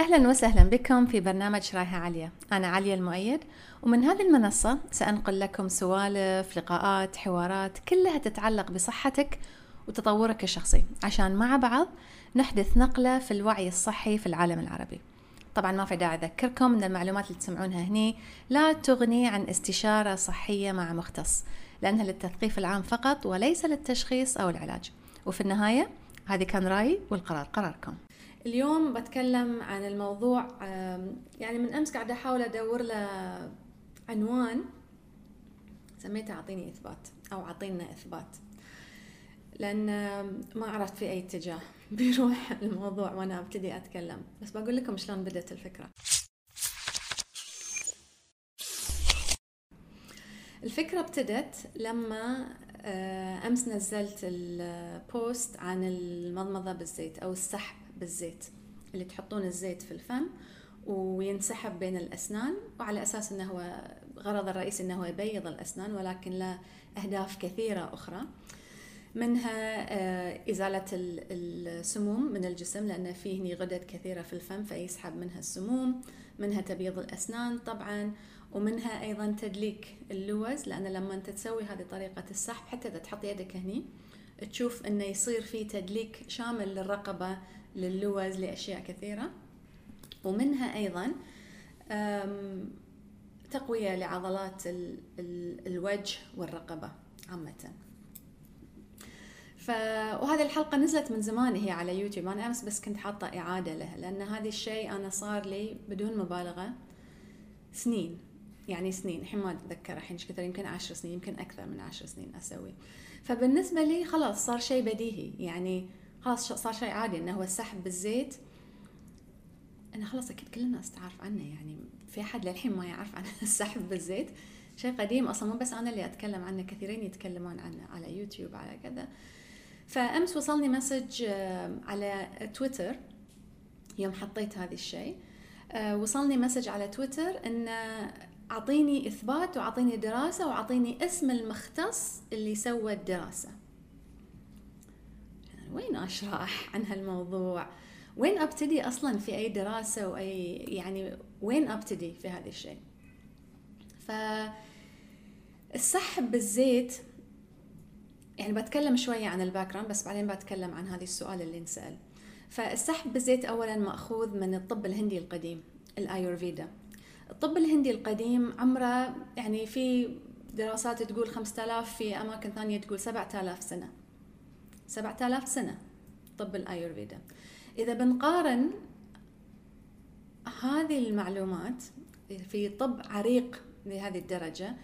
أهلا وسهلا بكم في برنامج رايحة عليا أنا عليا المؤيد ومن هذه المنصة سأنقل لكم سوالف لقاءات حوارات كلها تتعلق بصحتك وتطورك الشخصي. عشان مع بعض نحدث نقلة في الوعي الصحي في العالم العربي. طبعا ما في داعي أذكركم أن المعلومات اللي تسمعونها هني لا تغني عن استشارة صحية مع مختص لأنها للتثقيف العام فقط وليس للتشخيص أو العلاج. وفي النهاية هذه كان رأيي والقرار قراركم. اليوم بتكلم عن الموضوع يعني من أمس قاعدة أحاول أدور له عنوان سميته أعطيني إثبات أو أعطينا إثبات لأن ما عرفت في أي اتجاه بيروح الموضوع وأنا أبتدي أتكلم. بس بقول لكم شلون بدت الفكرة. الفكرة ابتدت لما آه، أمس نزلت البوست عن المضمضة بالزيت أو السحب. بالزيت اللي تحطون الزيت في الفم وينسحب بين الأسنان وعلى أساس أنه هو غرض الرئيسي أنه يبيض الأسنان ولكن له أهداف كثيرة أخرى منها آه، إزالة السموم من الجسم لأن فيه غدد كثيرة في الفم فيسحب منها السموم منها تبييض الأسنان طبعا ومنها أيضا تدليك اللوز لأن لما أنت تسوي هذه طريقة السحب حتى إذا تحط يدك هني تشوف أنه يصير في تدليك شامل للرقبة للوز لأشياء كثيرة. ومنها أيضا تقوية لعضلات الوجه والرقبة عامة. ف... وهذه الحلقة نزلت من زمان هي على يوتيوب. أنا أمس بس كنت حاطة إعادة لها لأن هذا الشيء أنا صار لي بدون مبالغة سنين. يعني سنين الحين ما أتذكر الحين إيش كثر يمكن عشر سنين يمكن أكثر من عشر سنين أسوي. فبالنسبة لي خلاص صار شيء بديهي. يعني خلاص صار شيء عادي إنه هو السحب بالزيت. أنا خلاص أكيد كل الناس تعرف عنه يعني. في أحد للحين ما يعرف عن السحب بالزيت. شيء قديم أصلا مو بس أنا اللي أتكلم عنه كثيرين يتكلمون عنه على يوتيوب على كذا. فأمس وصلني مسج آه، على تويتر. يوم حطيت هذا الشيء آه، وصلني message على تويتر إن أعطيني إثبات وأعطيني دراسة وأعطيني اسم المختص اللي سوى الدراسة. وين أشرح عن هالموضوع؟ وين أبتدي أصلا في أي دراسة وأي يعني وين أبتدي في هذا الشيء؟ ف السحب بالزيت يعني بتكلم شوية عن ال back بس بعدين بتكلم عن هذا السؤال اللي انسأل. فالسحب بالزيت أولا مأخوذ من الطب الهندي القديم الآيورفيدا الطب الهندي القديم عمره يعني في دراسات تقول 5000 في أماكن ثانية تقول 7000 سنة. 7000 سنة طب الآيورفيدا إذا بنقارن هذه المعلومات في طب عريق لهذه الدرجة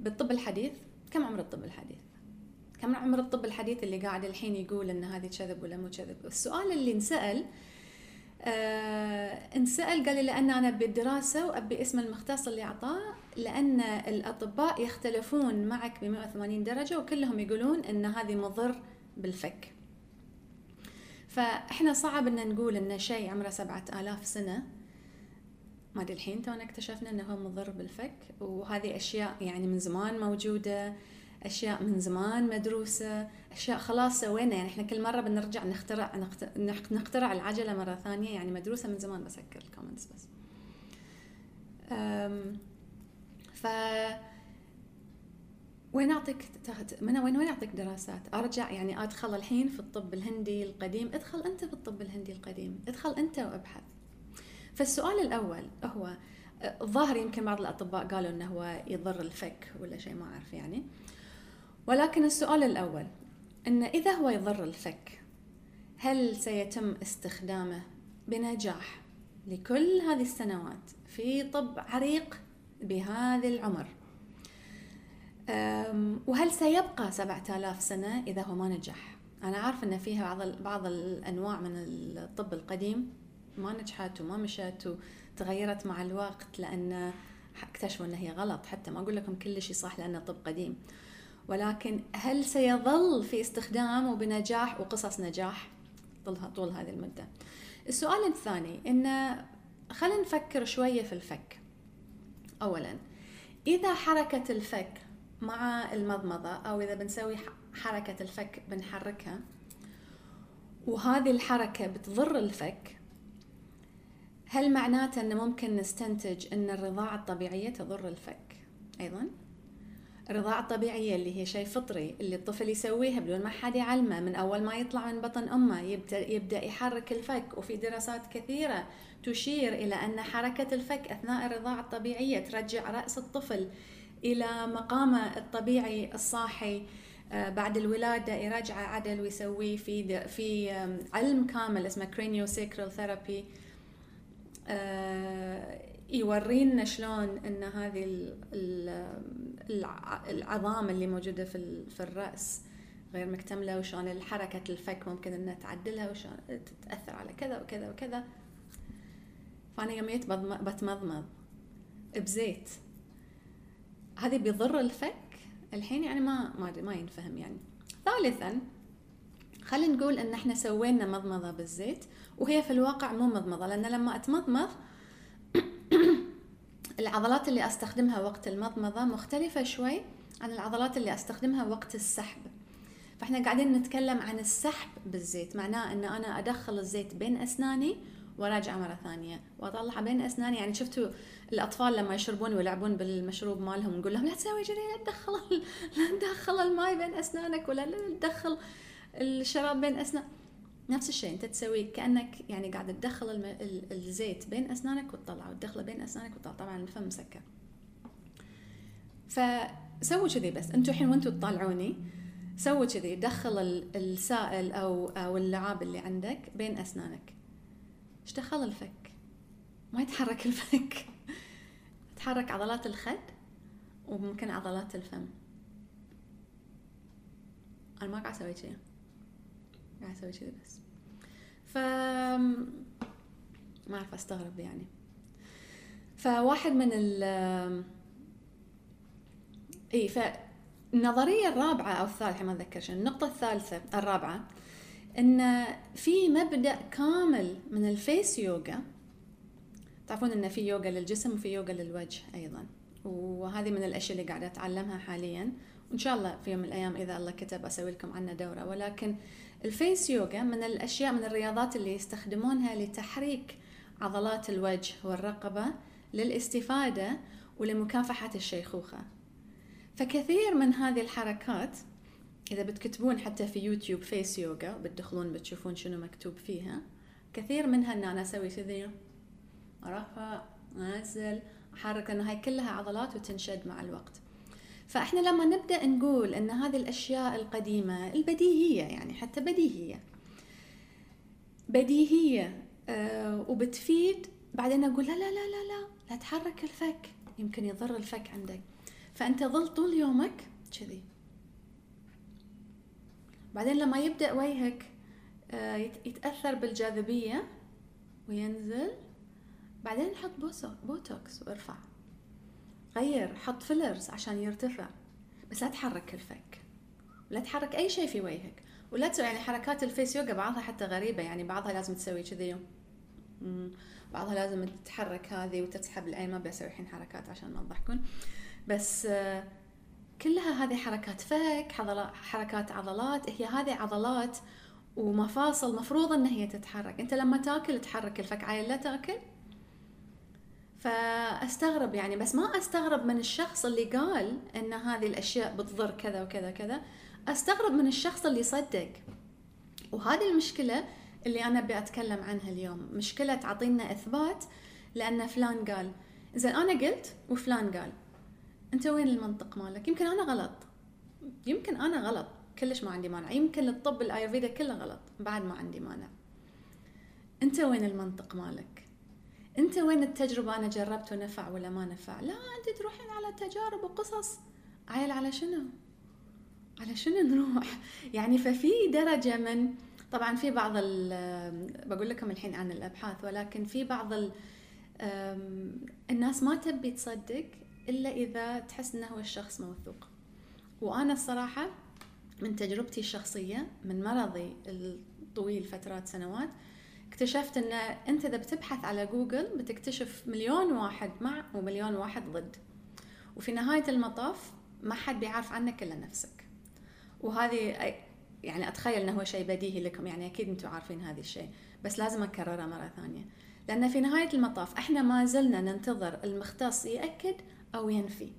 بالطب الحديث كم عمر الطب الحديث؟ كم عمر الطب الحديث اللي قاعد الحين يقول إن هذه كذب ولا مو كذب؟ السؤال اللي انسأل آه انسأل قال لي لأن أنا بالدراسة وأبي اسم المختص اللي أعطاه لأن الأطباء يختلفون معك ب 180 درجة وكلهم يقولون أن هذه مضر بالفك. فإحنا صعب إن نقول إن شيء عمره سبعة آلاف سنة. ما أدري الحين تونا اكتشفنا إنه هو مضر بالفك وهذه أشياء يعني من زمان موجودة أشياء من زمان مدروسة أشياء خلاص سوينا. يعني إحنا كل مرة بنرجع نخترع نخترع العجلة مرة ثانية. يعني مدروسة من زمان بسكر الكومنتس بس. ف وين أعطيك من وين وين أعطيك دراسات؟ أرجع يعني أدخل الحين في الطب الهندي القديم، ادخل أنت في الطب الهندي القديم، ادخل أنت وابحث. فالسؤال الأول هو الظاهر يمكن بعض الأطباء قالوا إنه هو يضر الفك ولا شيء ما أعرف يعني. ولكن السؤال الأول ان إذا هو يضر الفك هل سيتم استخدامه بنجاح لكل هذه السنوات في طب عريق بهذا العمر وهل سيبقى سبعة آلاف سنة إذا هو ما نجح؟ أنا عارفة أن فيها بعض بعض الأنواع من الطب القديم. ما نجحت وما مشت وتغيرت مع الوقت لأن اكتشفوا أن هي غلط. حتى ما أقول لكم كل شيء صح لأنه طب قديم. ولكن هل سيظل في استخدام وبنجاح وقصص نجاح؟ طول طول هذه المدة. السؤال الثاني إن خلينا نفكر شوية في الفك. أولا إذا حركة الفك مع المضمضة أو إذا بنسوي حركة الفك بنحركها. وهذه الحركة بتضر الفك. هل معناته أنه ممكن نستنتج أن الرضاعة الطبيعية تضر الفك؟ أيضا. الرضاعة الطبيعية اللي هي شيء فطري اللي الطفل يسويها بدون ما حد يعلمه من أول ما يطلع من بطن أمه يبدأ, يبدأ يحرك الفك. وفي دراسات كثيرة تشير إلى أن حركة الفك أثناء الرضاعة الطبيعية ترجع رأس الطفل إلى مقامه الطبيعي الصاحي آه، بعد الولادة يرجعه عدل ويسويه في في علم كامل اسمه craniosacral therapy يورينا شلون إن هذه العظام اللي موجودة في في الرأس غير مكتملة وشلون حركه الفك ممكن إنها تعدلها وشلون تأثر على كذا وكذا وكذا. فأنا يوم بتمضمض بزيت. هذه بيضر الفك. الحين يعني ما ما ما ينفهم يعني. ثالثا خلينا نقول إن إحنا سوينا مضمضة بالزيت وهي في الواقع مو مضمضة لأن لما أتمضمض العضلات اللي أستخدمها وقت المضمضة مختلفة شوي عن العضلات اللي أستخدمها وقت السحب. فإحنا قاعدين نتكلم عن السحب بالزيت معناه إن أنا أدخل الزيت بين أسناني وراجعه مرة ثانية. واطلعها بين أسناني. يعني شفتوا الأطفال لما يشربون ويلعبون بالمشروب مالهم نقول لهم لا تسوي كذي لا تدخل لا تدخل الماي بين أسنانك ولا لا تدخل الشراب بين اسنانك نفس الشيء. أنت تسوي كأنك يعني قاعد تدخل الم... الزيت بين أسنانك وتطلعه وتدخله بين أسنانك وتطلع. طبعا الفم مسكر. فسووا كذي بس. أنتم الحين وأنتم تطالعوني سووا كذي. دخل السائل أو أو اللعاب اللي عندك بين أسنانك. إيش دخل الفك؟ ما يتحرك الفك. تحرك عضلات الخد وممكن عضلات الفم. أنا ما قاعد أسوي كذي قاعد أسوي كذي بس. ف ما أعرف أستغرب يعني. فواحد من ال إي فالنظرية الرابعة أو الثالثة ما أتذكر شنو النقطة الثالثة الرابعة إن في مبدأ كامل من ال face yoga تعرفون إن في يوغا للجسم وفي يوغا للوجه أيضا. وهذه من الأشياء اللي قاعدة أتعلمها حاليا. وإن شاء الله في يوم من الأيام إذا الله كتب أسوي لكم عنه دورة. ولكن ال face yoga من الأشياء من الرياضات اللي يستخدمونها لتحريك عضلات الوجه والرقبة للاستفادة ولمكافحة الشيخوخة. فكثير من هذه الحركات إذا بتكتبون حتى في يوتيوب فيس يوغا بتدخلون بتشوفون شنو مكتوب فيها. كثير منها إن أنا أسوي كذي. ارفع أنزل. أحرك إنه هاي كلها عضلات وتنشد مع الوقت. فإحنا لما نبدأ نقول إن هذه الأشياء القديمة البديهية يعني حتى بديهية. بديهية آه وبتفيد. بعدين أقول لا لا لا لا لا لا تحرك الفك. يمكن يضر الفك عندك. فأنت ظل طول يومك كذي. بعدين لما يبدأ وجهك آه يتأثر بالجاذبية وينزل بعدين حط بوتوكس وارفع. غير حط fillers عشان يرتفع. بس لا تحرك الفك لا تحرك أي شيء في وجهك. ولا تسوي يعني حركات ال face yoga بعضها حتى غريبة يعني بعضها لازم تسوي كذي. بعضها لازم تتحرك هذه وتسحب العين ما بسوي الحين حركات عشان ما تضحكون. بس آه، كلها هذه حركات فك حركات عضلات هي هذه عضلات ومفاصل مفروض إن هي تتحرك. أنت لما تأكل تحرك الفك عيل لا تأكل؟ فأستغرب يعني بس ما أستغرب من الشخص اللي قال إن هذه الأشياء بتضر كذا وكذا كذا أستغرب من الشخص اللي صدق. وهذه المشكلة اللي أنا أبي أتكلم عنها اليوم. مشكلة تعطينا إثبات لأن فلان قال. زين أنا قلت وفلان قال. أنت وين المنطق مالك؟ يمكن أنا غلط. يمكن أنا غلط. كلش ما عندي مانع. يمكن الطب الايurveda كله غلط. بعد ما عندي مانع. أنت وين المنطق مالك؟ أنت وين التجربة أنا جربت ونفع ولا ما نفع؟ لا أنت تروحين على تجارب وقصص. عيل على شنو؟ على شنو نروح؟ يعني ففي درجة من طبعا في بعض بقول لكم الحين عن الأبحاث ولكن في بعض الناس ما تبي تصدق إلا إذا تحس إنه هو الشخص موثوق. وأنا الصراحة من تجربتي الشخصية من مرضي الطويل فترات سنوات اكتشفت إن أنت إذا بتبحث على جوجل بتكتشف مليون واحد مع ومليون واحد ضد. وفي نهاية المطاف ما حد بيعرف عنك إلا نفسك. وهذه يعني أتخيل إنه هو شيء بديهي لكم يعني أكيد أنتم عارفين هذا الشيء بس لازم أكررها مرة ثانية. لأن في نهاية المطاف إحنا ما زلنا ننتظر المختص يأكد أو ينفي.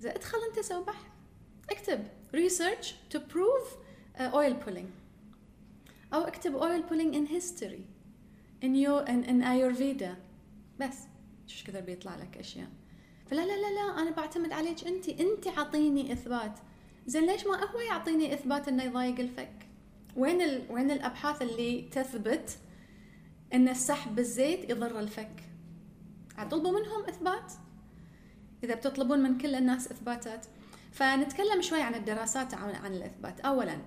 إذا ادخل أنت سوي بحث. اكتب research to prove uh, oil pulling. أو اكتب oil pulling in history. In, your, in, in Ayurveda. بس. شو كثر بيطلع لك أشياء. فلا لا لا لا أنا بعتمد عليك أنت أنت عطيني إثبات. زين ليش ما هو يعطيني إثبات إنه يضايق الفك؟ وين ال... وين الأبحاث اللي تثبت إن السحب بالزيت يضر الفك؟ اطلبوا منهم إثبات. إذا بتطلبون من كل الناس إثباتات. فنتكلم شوي عن الدراسات عن, الإثبات. اولا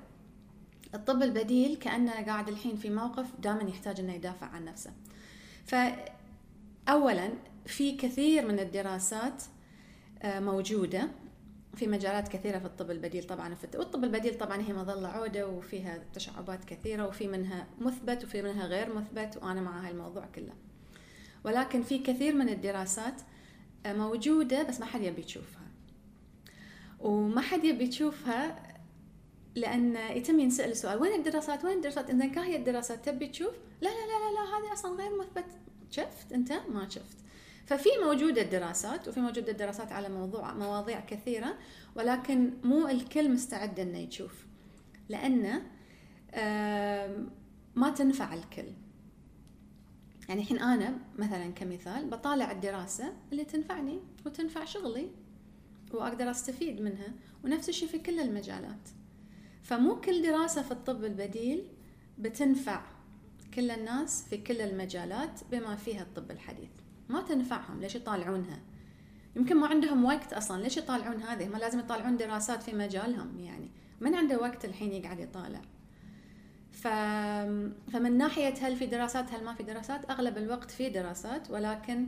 الطب البديل كأنه قاعد الحين في موقف دائما يحتاج إنه يدافع عن نفسه. فاولا في كثير من الدراسات آه، موجودة في مجالات كثيرة في الطب البديل طبعا. والطب البديل طبعا هي مظلة عودة وفيها تشعبات كثيرة وفي منها مثبت وفي منها غير مثبت وأنا مع هالموضوع كله. ولكن في كثير من الدراسات موجودة بس ما حد يبي يشوفها. وما حد يبي يشوفها لأن يتم ينسأل السؤال وين الدراسات؟ وين الدراسات؟ إذا كان هي الدراسات تبي تشوف؟ لا لا لا لا, لا هذه أصلا غير مثبت. شفت؟ أنت؟ ما شفت. ففي موجودة الدراسات وفي موجودة الدراسات على موضوع مواضيع كثيرة ولكن مو الكل مستعد إنه يشوف لأنه ما تنفع الكل. يعني الحين أنا مثلا كمثال بطالع الدراسة اللي تنفعني وتنفع شغلي وأقدر أستفيد منها ونفس الشيء في كل المجالات. فمو كل دراسة في الطب البديل بتنفع كل الناس في كل المجالات بما فيها الطب الحديث. ما تنفعهم ليش يطالعونها؟ يمكن ما عندهم وقت أصلا. ليش يطالعون هذه؟ ما لازم يطالعون دراسات في مجالهم يعني. من عنده وقت الحين يقعد يطالع؟ ف... فمن ناحية هل في دراسات هل ما في دراسات أغلب الوقت في دراسات ولكن.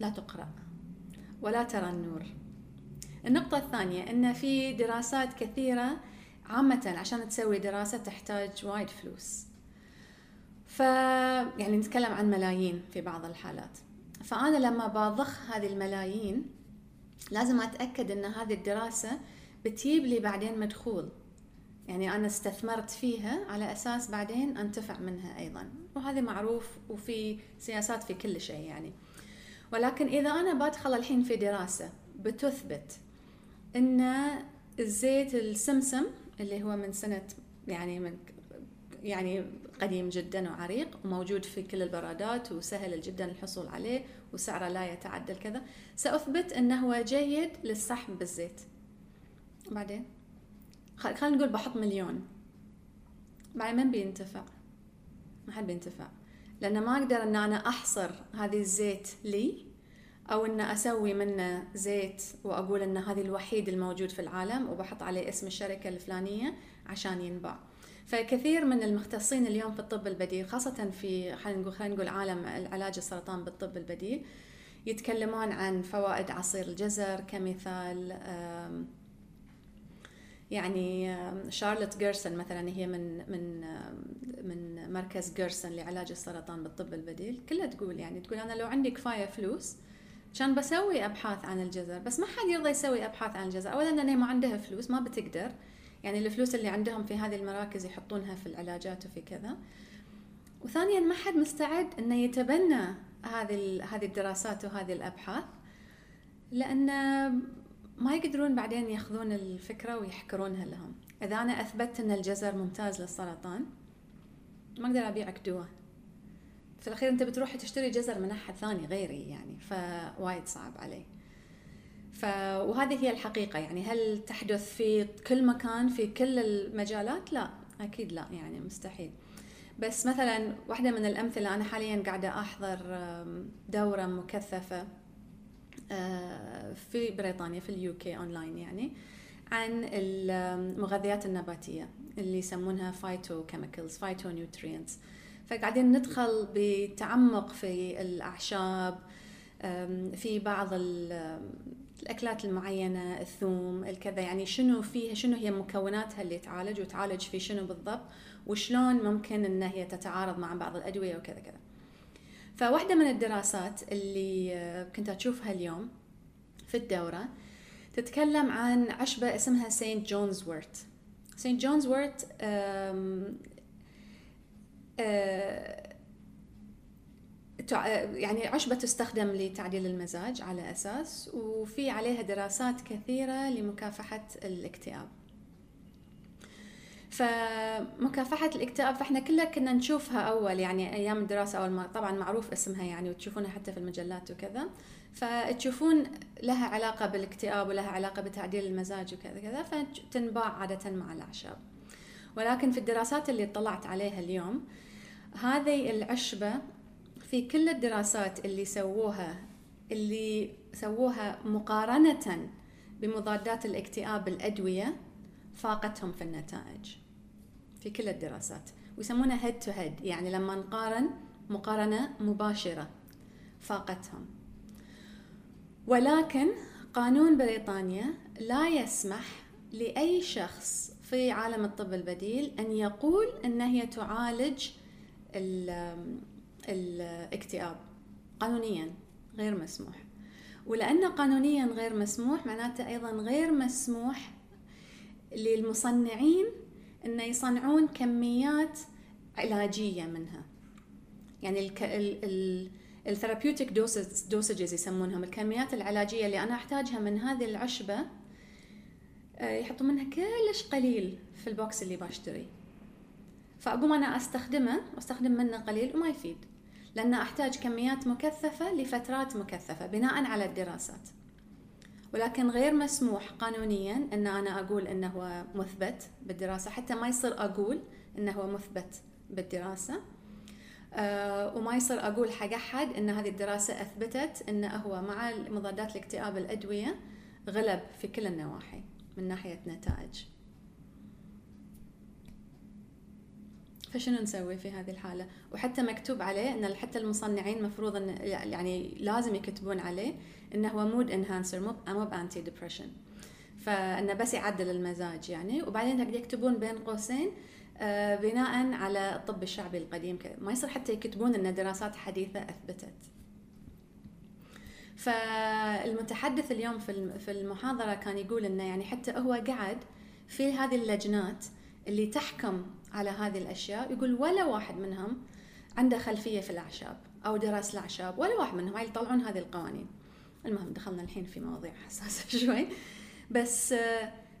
لا تقرأ ولا ترى النور. النقطة الثانية أن في دراسات كثيرة عامة عشان تسوي دراسة تحتاج وايد فلوس. ف يعني نتكلم عن ملايين في بعض الحالات. فأنا لما بضخ هذه الملايين لازم أتأكد أن هذه الدراسة بتجيب لي بعدين مدخول. يعني أنا استثمرت فيها على أساس بعدين أنتفع منها أيضا. وهذا معروف وفي سياسات في كل شيء يعني. ولكن إذا أنا بدخل الحين في دراسة بتثبت أن الزيت السمسم اللي هو من سنة يعني من يعني قديم جدا وعريق وموجود في كل البرادات وسهل جدا الحصول عليه وسعره لا يتعدى الكذا سأثبت أنه هو جيد للسحب بالزيت. بعدين؟ خلينا نقول بحط مليون. بعدين من بينتفع؟ ما حد بينتفع. لأن ما أقدر أن أنا أحصر هذه الزيت لي أو أن أسوي منه زيت وأقول أن هذه الوحيد الموجود في العالم وبحط عليه اسم الشركة الفلانية عشان ينباع. فكثير من المختصين اليوم في الطب البديل خاصة في خلينا نقول عالم علاج السرطان بالطب البديل يتكلمون عن فوائد عصير الجزر كمثال يعني شارلوت جيرسون مثلا هي من من من مركز جيرسون لعلاج السرطان بالطب البديل. كلها تقول يعني تقول أنا لو عندي كفاية فلوس كان بسوي أبحاث عن الجزر بس ما حد يرضى يسوي أبحاث عن الجزر. اولا لأنه ما عندها فلوس ما بتقدر. يعني الفلوس اللي عندهم في هذه المراكز يحطونها في العلاجات وفي كذا. وثانيا ما حد مستعد انه يتبنى هذه هذه الدراسات وهذه الأبحاث لأن ما يقدرون بعدين ياخذون الفكرة ويحكرونها لهم. إذا أنا اثبتت إن الجزر ممتاز للسرطان ما أقدر ابيعك دواء في الأخير أنت بتروح تشتري جزر من أحد ثاني غيري يعني فوايد صعب علي. ف وهذه هي الحقيقة يعني. هل تحدث في كل مكان في كل المجالات؟ لا أكيد لا يعني مستحيل. بس مثلا واحدة من الأمثلة أنا حاليا قاعدة أحضر دورة مكثفة. في بريطانيا في ال UK online يعني عن المغذيات النباتية اللي يسمونها phytochemicals phytonutrients فقاعدين ندخل بتعمق في الأعشاب في بعض الأكلات المعينة الثوم الكذا. يعني شنو فيها شنو هي مكوناتها اللي تعالج وتعالج في شنو بالضبط وشلون ممكن إن هي تتعارض مع بعض الأدوية وكذا كذا. فواحدة من الدراسات اللي آه، كنت أشوفها اليوم في الدورة تتكلم عن عشبة اسمها St. John's Wort St. John's Wort يعني عشبة تستخدم لتعديل المزاج على أساس وفي عليها دراسات كثيرة لمكافحة الاكتئاب. فمكافحة الاكتئاب فإحنا كلها كنا نشوفها أول يعني أيام الدراسة أول ما طبعا معروف اسمها يعني وتشوفونها حتى في المجلات وكذا. فتشوفون لها علاقة بالاكتئاب ولها علاقة بتعديل المزاج وكذا كذا فتنباع عادة مع الأعشاب. ولكن في الدراسات اللي اطلعت عليها اليوم هذه العشبة في كل الدراسات اللي سووها اللي سووها مقارنة بمضادات الاكتئاب الأدوية فاقتهم في النتائج. في كل الدراسات ويسمونها هيد تو هيد يعني لما نقارن مقارنة مباشرة فاقتهم. ولكن قانون بريطانيا لا يسمح لأي شخص في عالم الطب البديل أن يقول أن هي تعالج الاكتئاب قانونيا غير مسموح. ولأنه قانونيا غير مسموح معناته أيضا غير مسموح للمصنعين أن يصنعون كميات علاجية منها. يعني ال therapeutic dosages يسمونهم الكميات العلاجية اللي أنا أحتاجها من هذه العشبة آه، يحطوا منها كلش قليل في ال box اللي بشتري. فأقوم أنا أستخدمه وأستخدم منه قليل وما يفيد لأن أحتاج كميات مكثفة لفترات مكثفة بناء على الدراسات. ولكن غير مسموح قانونيا أن أنا أقول أنه هو مثبت بالدراسة حتى ما يصير أقول أنه هو مثبت بالدراسة. أه وما يصير أقول حق أحد أن هذه الدراسة أثبتت أنه هو مع مضادات الاكتئاب الأدوية غلب في كل النواحي من ناحية نتائج. فشنو نسوي في هذه الحالة؟ وحتى مكتوب عليه إن حتى المصنعين مفروض ان يعني لازم يكتبون عليه إنه هو mood enhancer مو مو ب anti depression فإنه بس يعدل المزاج يعني. وبعدين يكتبون بين قوسين آه بناء على الطب الشعبي القديم ما يصير حتى يكتبون إن دراسات حديثة أثبتت. فالمتحدث اليوم في في المحاضرة كان يقول إنه يعني حتى هو قعد في هذه اللجنات اللي تحكم على هذه الأشياء يقول ولا واحد منهم عنده خلفية في الأعشاب أو درس الأعشاب ولا واحد منهم يطلعون هذه القوانين. المهم دخلنا الحين في مواضيع حساسة شوي. بس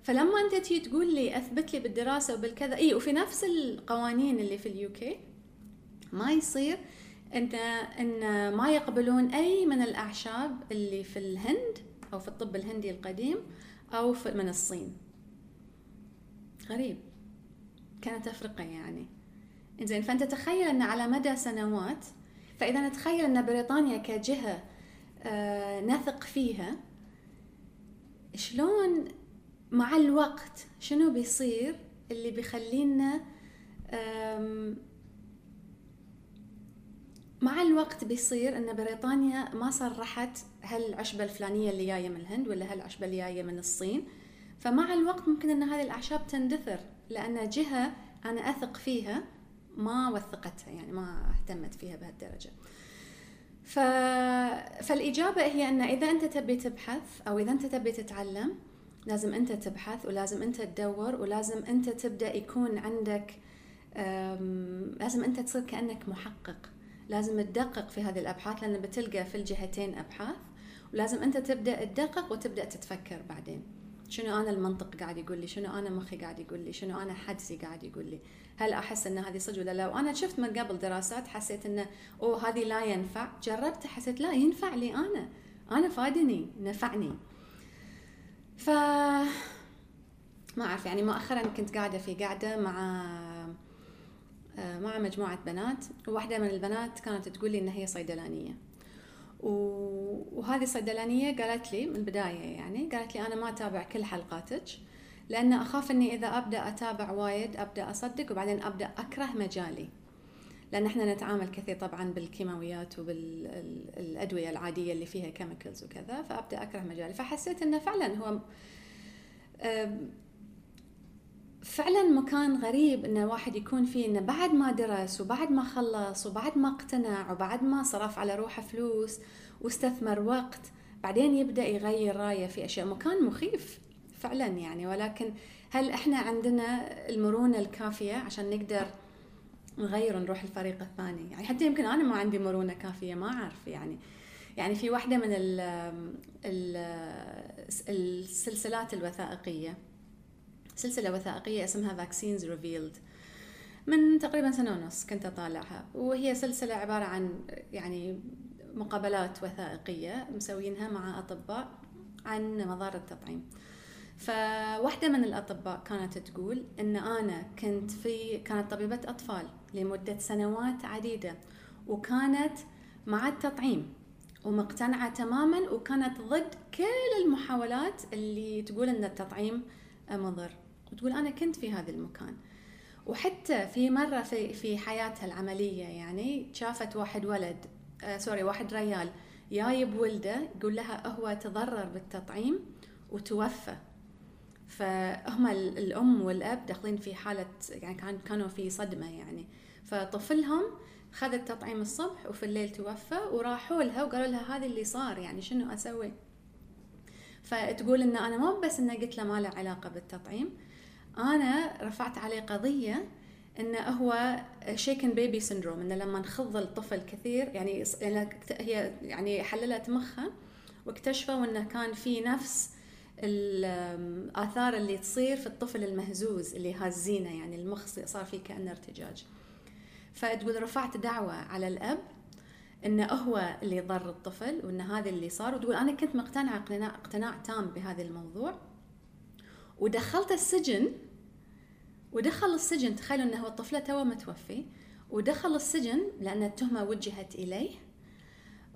فلما أنت تجي تقول لي أثبت لي بالدراسة وبالكذا إي وفي نفس القوانين اللي في اليوكي ما يصير انت إن ما يقبلون أي من الأعشاب اللي في الهند أو في الطب الهندي القديم أو في من الصين. غريب. كانت تفرقة يعني. زين فأنت تخيل أن على مدى سنوات فإذا نتخيل أن بريطانيا كجهة آه نثق فيها شلون مع الوقت شنو بيصير اللي بيخلينا مع الوقت بيصير أن بريطانيا ما صرحت هل العشبه الفلانية اللي جاية من الهند ولا هل العشبه اللي جاية من الصين. فمع الوقت ممكن أن هذه الأعشاب تندثر. لأن جهة أنا أثق فيها ما وثقتها يعني ما اهتمت فيها بهالدرجة. ف... فالإجابة هي أن إذا أنت تبي تبحث أو إذا أنت تبي تتعلم لازم أنت تبحث ولازم أنت تدور ولازم أنت تبدأ يكون عندك لازم أنت تصير كأنك محقق. لازم تدقق في هذه الأبحاث لأن بتلقى في الجهتين أبحاث. ولازم أنت تبدأ تدقق وتبدأ تتفكر بعدين. شنو أنا المنطق قاعد يقول لي؟ شنو أنا مخي قاعد يقول لي؟ شنو أنا حدسي قاعد يقول لي؟ هل أحس إن هذه صدق ولا لا؟ وأنا شفت من قبل دراسات حسيت انه أوه هذه لا ينفع. جربت حسيت لا ينفع لي أنا. أنا فادني نفعني. ف ما أعرف يعني مؤخرا كنت قاعدة في قاعدة مع مع مجموعة بنات. وواحدة من البنات كانت تقول لي إن هي صيدلانية. وهذه الصيدلانية قالت لي من البداية يعني قالت لي أنا ما أتابع كل حلقاتك لأن أخاف إني إذا أبدأ أتابع وايد أبدأ أصدق وبعدين أبدأ أكره مجالي. لأن إحنا نتعامل كثير طبعا بالكيماويات وبالأدوية العادية اللي فيها كيميكلز وكذا فأبدأ أكره مجالي. فحسيت إنه فعلا هو فعلا مكان غريب إنه واحد يكون فيه إنه بعد ما درس وبعد ما خلص وبعد ما اقتنع وبعد ما صرف على روحه فلوس واستثمر وقت بعدين يبدأ يغير رأيه في أشياء. مكان مخيف فعلا يعني. ولكن هل إحنا عندنا المرونة الكافية عشان نقدر نغير ونروح الفريق الثاني؟ يعني حتى يمكن أنا ما عندي مرونة كافية ما أعرف يعني. يعني في واحدة من ال ال السلسلات الوثائقية سلسلة وثائقية اسمها Vaccines Revealed من تقريبا سنة ونص كنت أطالعها. وهي سلسلة عبارة عن يعني مقابلات وثائقية مسوينها مع أطباء عن مضار التطعيم. فواحدة من الأطباء كانت تقول إن أنا كنت في كانت طبيبة أطفال لمدة سنوات عديدة وكانت مع التطعيم ومقتنعة تماما وكانت ضد كل المحاولات اللي تقول إن التطعيم مضر. وتقول أنا كنت في هذا المكان. وحتى في مرة في في حياتها العملية يعني شافت واحد ولد آه سوري واحد ريال جايب ولده يقول لها هو تضرر بالتطعيم وتوفى. فهم الأم والأب داخلين في حالة يعني كان كانوا في صدمة يعني. فطفلهم خذ التطعيم الصبح وفي الليل توفى وراحوا لها وقالوا لها هذا اللي صار يعني شنو أسوي؟ فتقول إن أنا مو بس انه قلت له ما له علاقة بالتطعيم أنا رفعت عليه قضية إنه هو شيكن بيبي سندروم إنه لما نخض الطفل كثير يعني هي يعني حللت مخها واكتشفوا انه كان في نفس الاثار اللي تصير في الطفل المهزوز اللي هازينه يعني المخ صار فيه كأنه ارتجاج. فتقول رفعت دعوة على الأب إنه هو اللي ضر الطفل وان هذا اللي صار وتقول أنا كنت مقتنعة اقتناع تام بهذا الموضوع. ودخلت السجن ودخل السجن تخيلوا إنه الطفلة تو متوفي ودخل السجن لأن التهمة وجهت إليه.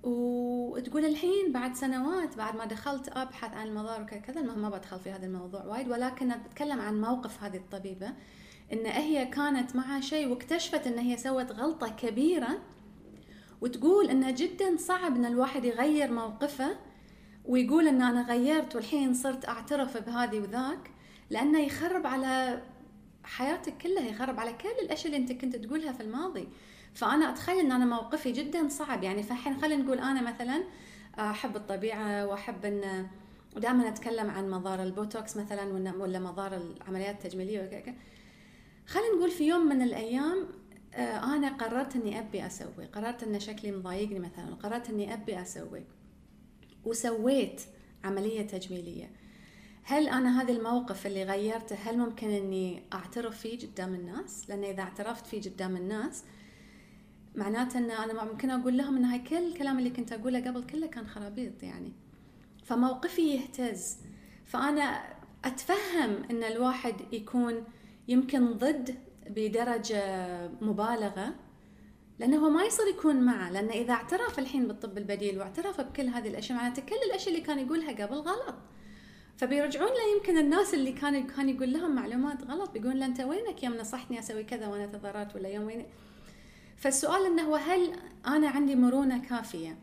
وتقول الحين بعد سنوات بعد ما دخلت أبحث عن المضار وكذا المهم ما بدخل في هذا الموضوع وايد. ولكن بتكلم عن موقف هذه الطبيبة إن هي كانت معها شيء واكتشفت إن هي سوت غلطة كبيرة. وتقول إنه جدا صعب إن الواحد يغير موقفه ويقول إن أنا غيرت والحين صرت أعترف بهذه وذاك لأنه يخرب على حياتك كلها يخرب على كل الأشياء اللي أنت كنت تقولها في الماضي. فأنا أتخيل إن أنا موقفي جدا صعب. يعني فالحين خلينا نقول أنا مثلا أحب الطبيعة وأحب إن ودائما أتكلم عن مضار البوتوكس مثلا ولا مضار العمليات التجميلية خلينا نقول في يوم من الأيام آه، أنا قررت إني أبي أسوي قررت إن شكلي مضايقني مثلا قررت إني أبي أسوي. وسويت عملية تجميلية. هل أنا هذا الموقف اللي غيرته هل ممكن إني أعترف فيه قدام الناس؟ لأن إذا اعترفت فيه قدام الناس معناته إن أنا ممكن أقول لهم إن هاي كل الكلام اللي كنت أقوله قبل كله كان خرابيط يعني. فموقفي يهتز. فأنا أتفهم إن الواحد يكون يمكن ضد بدرجة مبالغة لأنه هو ما يصير يكون معه لأنه إذا اعترف الحين بالطب البديل واعترف بكل هذه الأشياء معناته كل الأشياء اللي كان يقولها قبل غلط. فبيرجعون له يمكن الناس اللي كان كان يقول لهم معلومات غلط بيقول له أنت وينك يوم نصحتني أسوي كذا وأنا تضررت ولا يوم وين؟ فالسؤال إنه هو هل أنا عندي مرونة كافية؟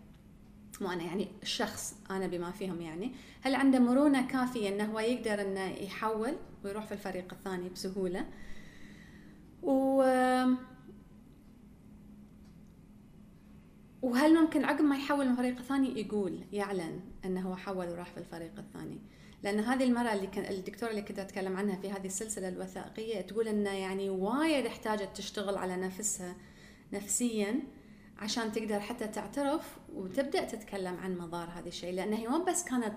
مو أنا يعني الشخص أنا بما فيهم يعني هل عنده مرونة كافية إنه هو يقدر إنه يحول ويروح في الفريق الثاني بسهولة؟ و وهل ممكن عقب ما يحول من الفريق الثاني يقول يعلن إنه هو حول وراح في الفريق الثاني؟ لأن هذه المراه اللي كان الدكتورة اللي كنت أتكلم عنها في هذه السلسلة الوثائقية تقول إنه يعني وايد احتاجت تشتغل على نفسها نفسيا عشان تقدر حتى تعترف وتبدأ تتكلم عن مضار هذا الشيء. لأن هي مو بس كانت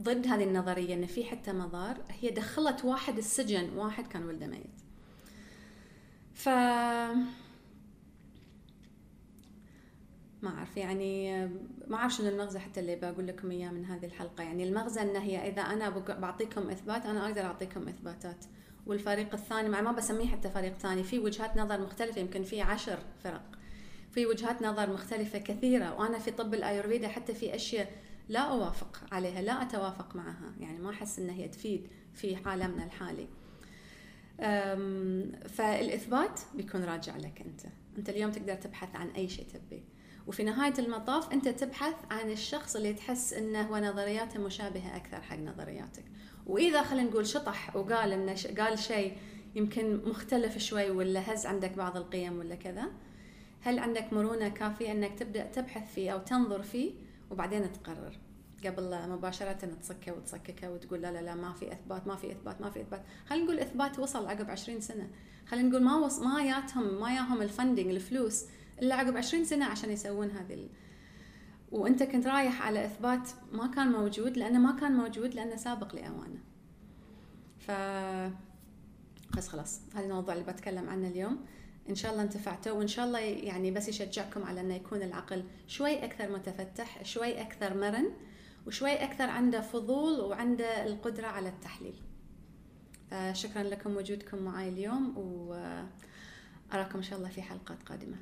ضد هذه النظرية إن في حتى مضار هي دخلت واحد السجن واحد كان ولده ميت. ف ما أعرف يعني ما أعرف شنو المغزى حتى اللي بقول لكم إياه من هذه الحلقة. يعني المغزى ان هي إذا أنا بعطيكم إثبات أنا أقدر أعطيكم إثباتات. والفريق الثاني مع ما بسميه حتى فريق ثاني في وجهات نظر مختلفة يمكن في عشر فرق. في وجهات نظر مختلفة كثيرة وأنا في طب الآيورفيدا حتى في أشياء لا أوافق عليها لا أتوافق معها. يعني ما أحس أنها هي تفيد في عالمنا الحالي. فالإثبات بيكون راجع لك أنت. أنت اليوم تقدر تبحث عن أي شيء تبيه. وفي نهاية المطاف أنت تبحث عن الشخص اللي تحس أنه هو نظرياته مشابهة أكثر حق نظرياتك. وإذا خلينا نقول شطح وقال إنه قال شيء يمكن مختلف شوي ولا هز عندك بعض القيم ولا كذا هل عندك مرونة كافية إنك تبدأ تبحث فيه أو تنظر فيه وبعدين تقرر؟ قبل مباشرة تصكه وتصككه وتقول لا لا لا ما في إثبات ما في إثبات ما في إثبات، خلينا نقول إثبات وصل عقب 20 سنة، خلينا نقول ما وص ما ياتهم ما ياهم الفندنج الفلوس إلا عقب 20 سنة عشان يسوون هذه ال... وأنت كنت رايح على إثبات ما كان موجود لأنه ما كان موجود لأنه سابق لأوانه. ف بس خلاص هذا الموضوع اللي بتكلم عنه اليوم. إن شاء الله انتفعتوا وإن شاء الله يعني بس يشجعكم على إنه يكون العقل شوي أكثر متفتح شوي أكثر مرن وشوي أكثر عنده فضول وعنده القدرة على التحليل. فشكرا لكم وجودكم معي اليوم وأراكم إن شاء الله في حلقات قادمة.